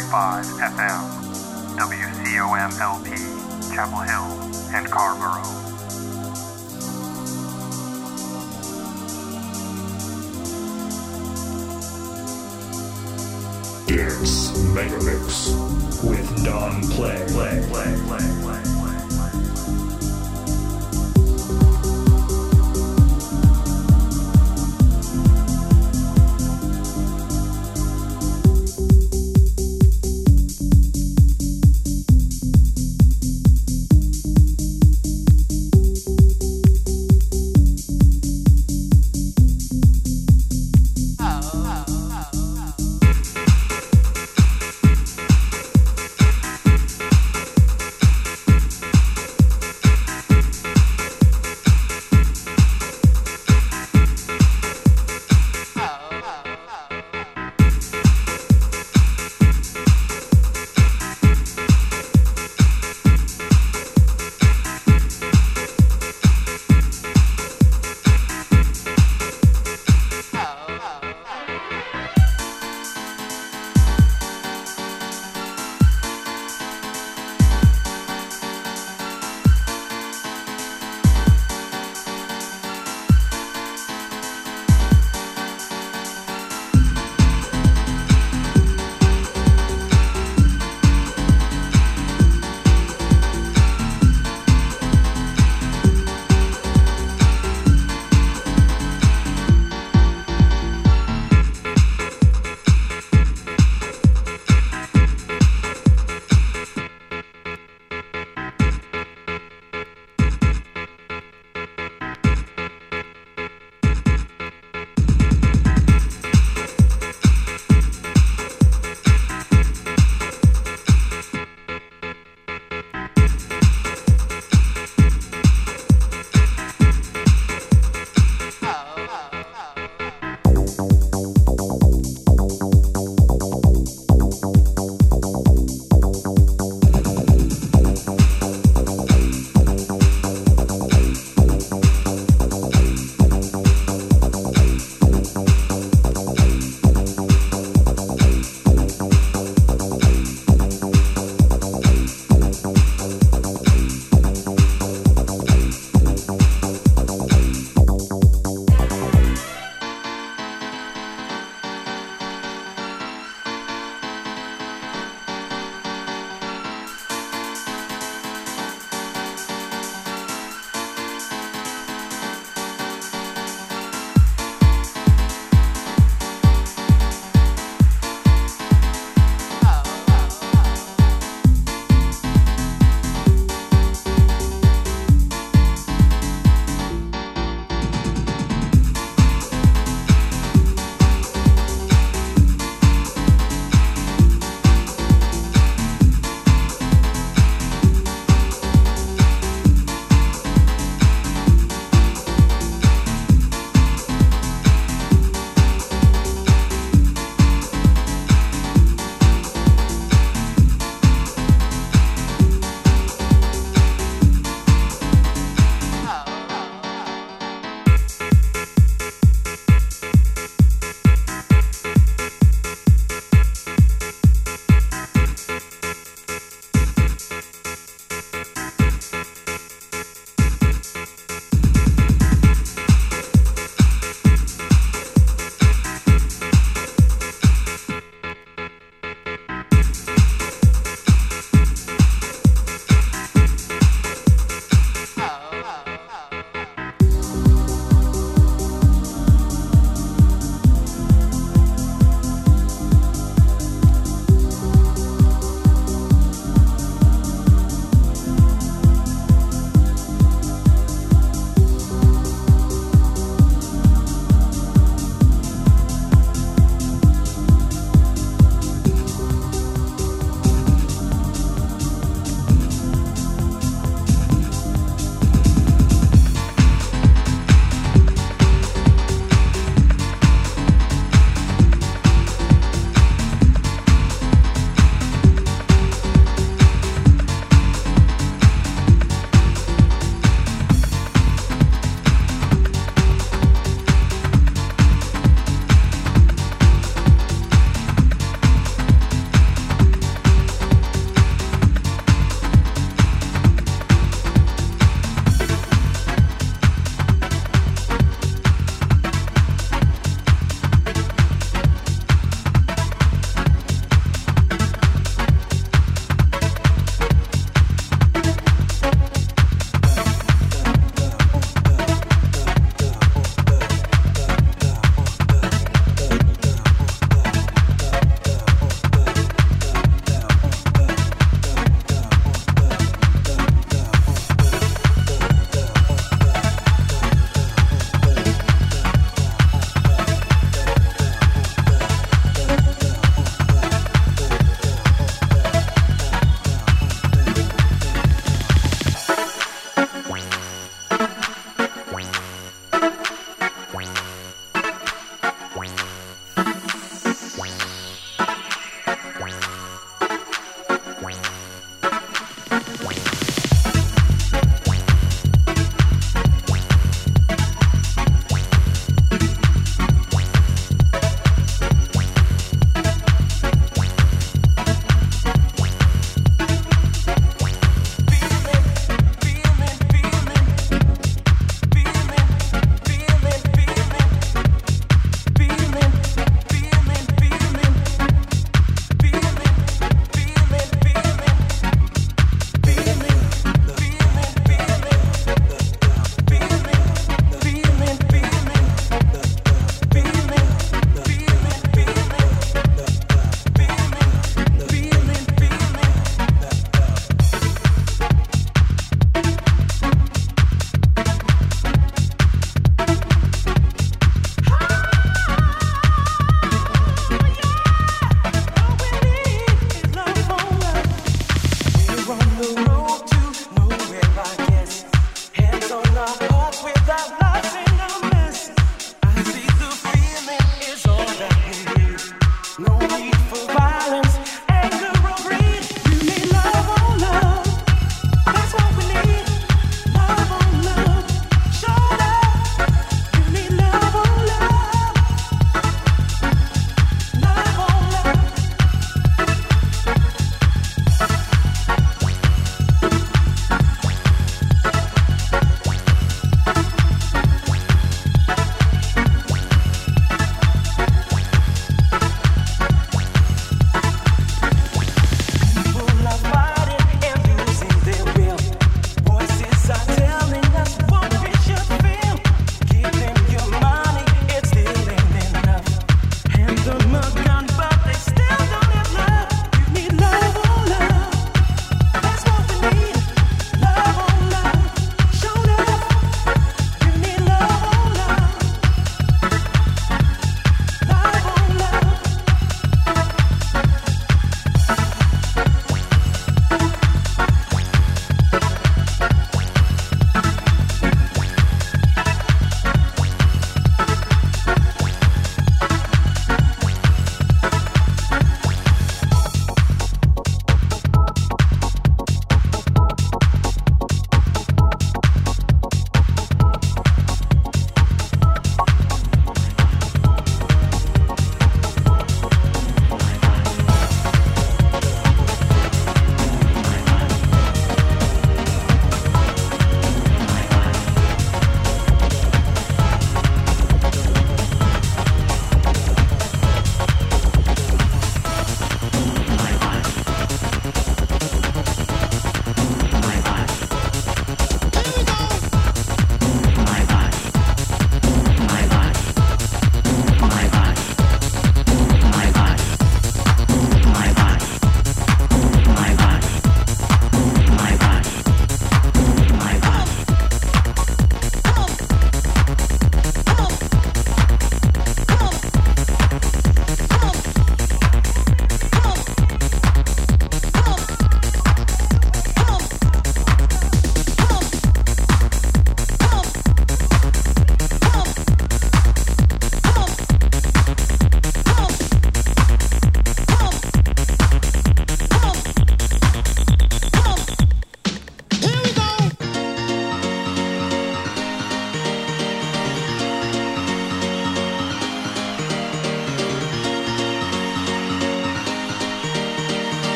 One oh three five FM, WCOM LP, Chapel Hill and Carrboro. It's Megamix with Don play, play, play, play.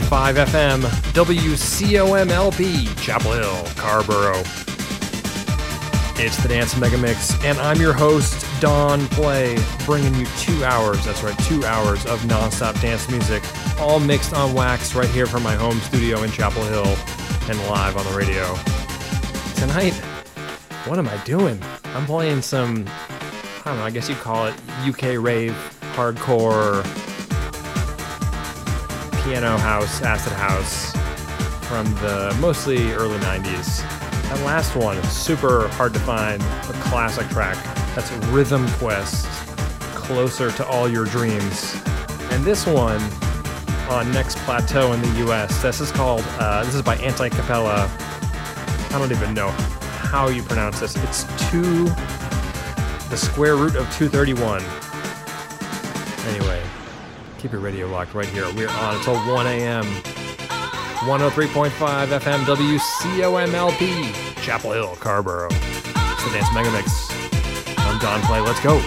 103.5 FM, WCOMLP, Chapel Hill, Carrboro. It's the Dance Mega Mix, and I'm your host, Don Play, bringing you two hours, that's right, two hours of nonstop dance music, all mixed on wax right here from my home studio in Chapel Hill and live on the radio. Tonight, what am I doing? I'm playing some, I don't know, I guess you'd call it UK rave, hardcore, piano house, acid house from the mostly early 90s. That last one, super hard to find, a classic track. That's Rhythm Quest, Closer to All Your Dreams. And this one on Next Plateau in the US, this is called, uh, this is by Anticapella. I don't even know how you pronounce this. It's two, the square root of 231. Keep your radio locked right here. We're on until 1 a.m. 103.5 FM WCOMLP, Chapel Hill, Carrboro. It's the Dance Mega Mix. I'm Don Play. Let's go.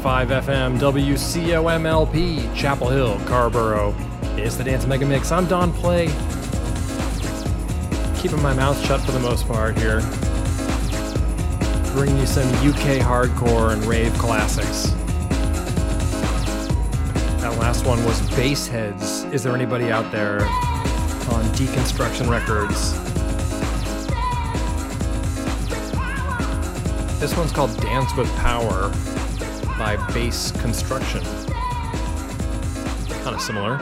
FM WCOMLP Chapel Hill Carrboro. It's the Dance Mega Mix. I'm Don Play. Keeping my mouth shut for the most part here. Bringing you some UK hardcore and rave classics. That last one was Bassheads. Is there anybody out there on Deconstruction Records? This one's called Dance with Power by Bass Construction. Kind of similar.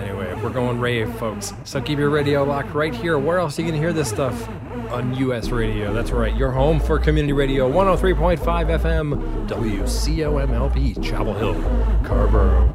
Anyway, we're going rave, folks. So keep your radio locked right here. Where else are you going to hear this stuff? On US radio. That's right. Your home for community radio 103.5 FM, WCOMLP, Chapel Hill, Carrboro.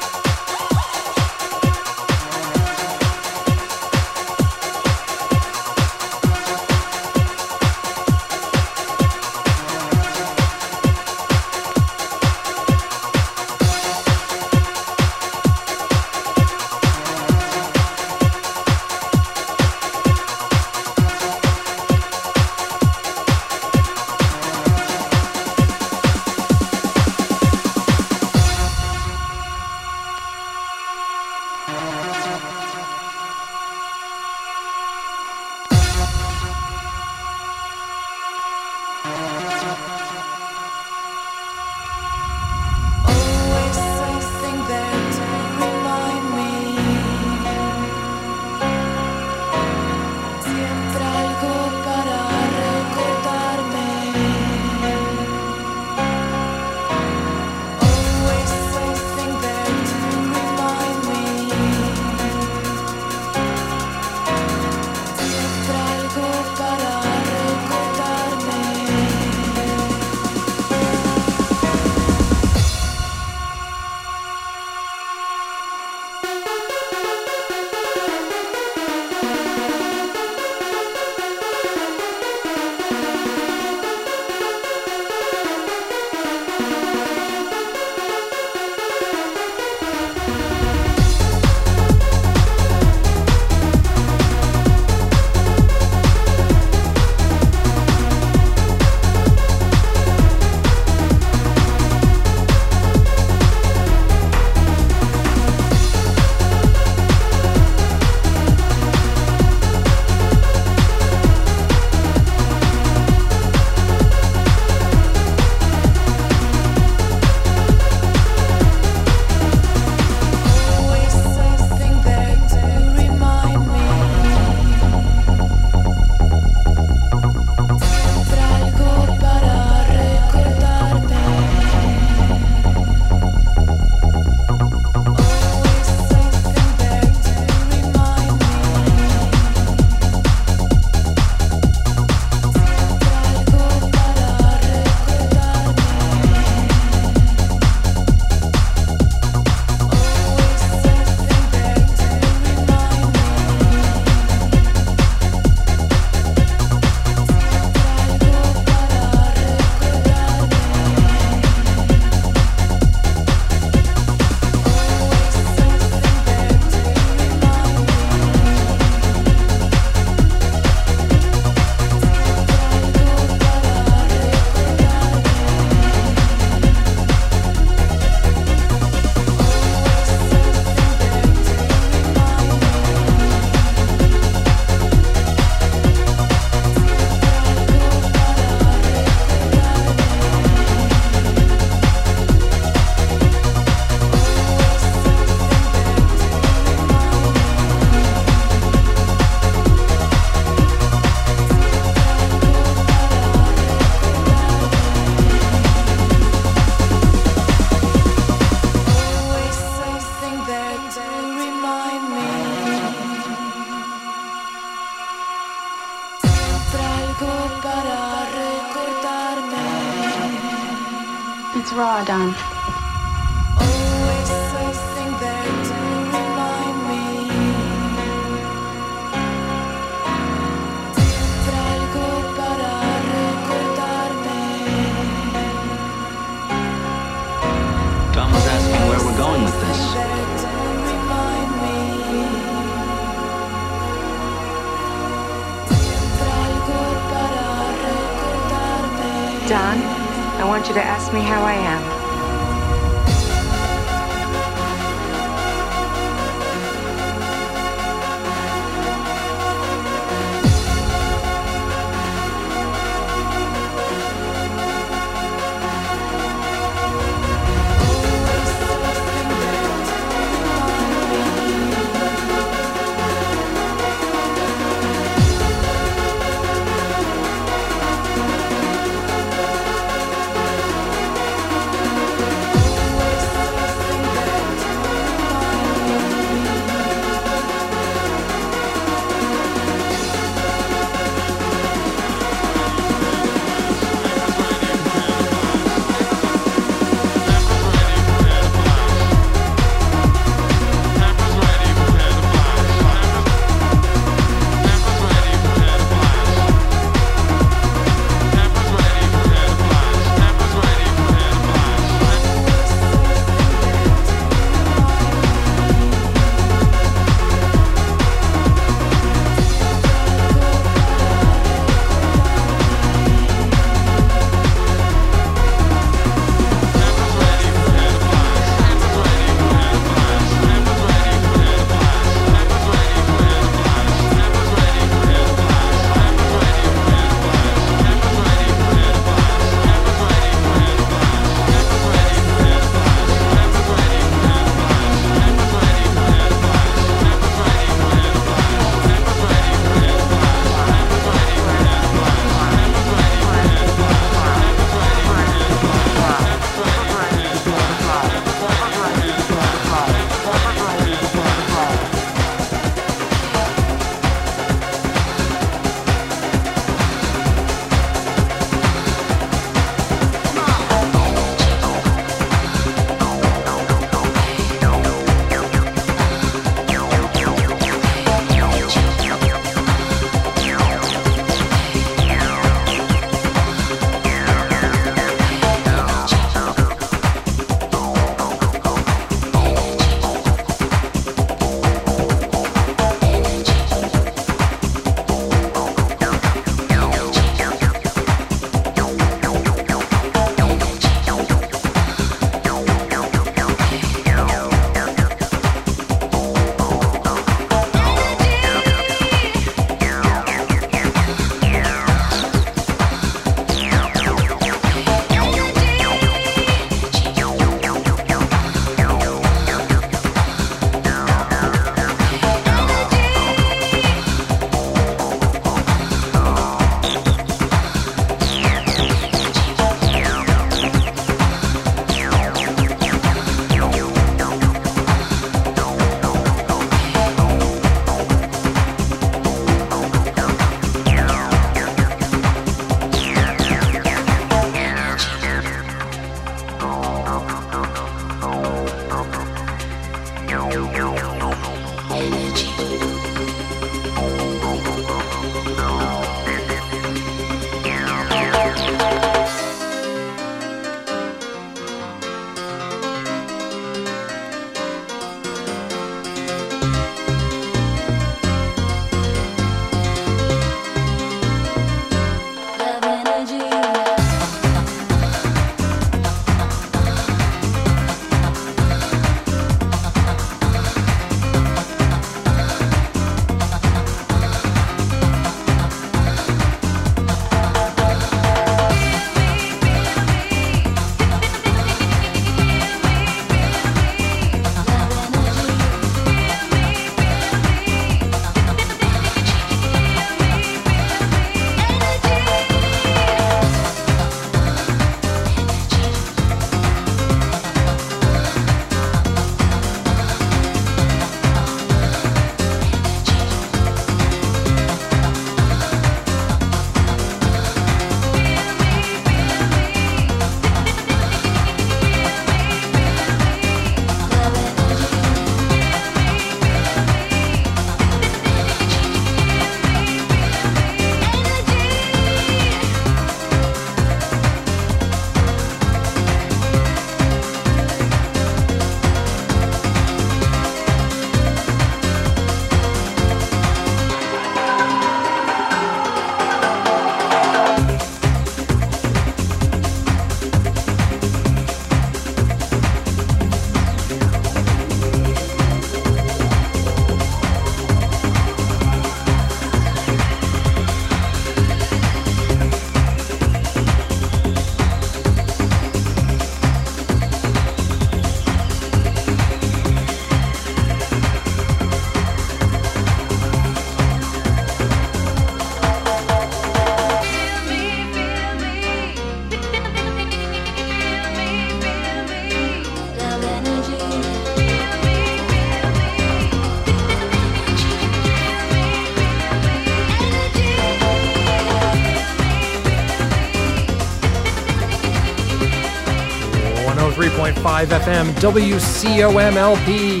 103.5 FM, WCOMLP,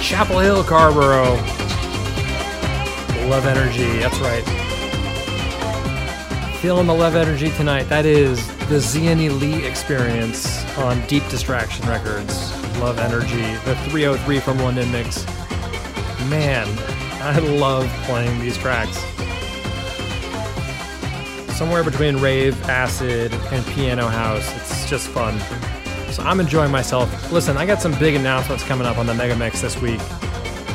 Chapel Hill, Carrboro. Love Energy, that's right. Feeling the love energy tonight. That is the Ziani Lee experience on Deep Distraction Records. Love Energy, the 303 from London mix. Man, I love playing these tracks. Somewhere between rave, acid, and piano house. It's just fun. So I'm enjoying myself. Listen, I got some big announcements coming up on the Mega Mix this week.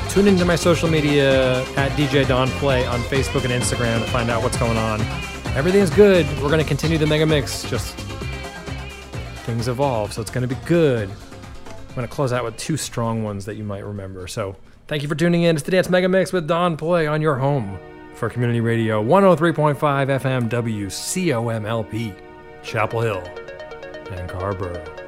Tune into my social media at DJ Don Play on Facebook and Instagram to find out what's going on. Everything's good. We're going to continue the Mega Mix. Just things evolve, so it's going to be good. I'm going to close out with two strong ones that you might remember. So thank you for tuning in. It's the Dance Mega Mix with Don Play on your home for Community Radio 103.5 FM WCOMLP, Chapel Hill, and Carrboro.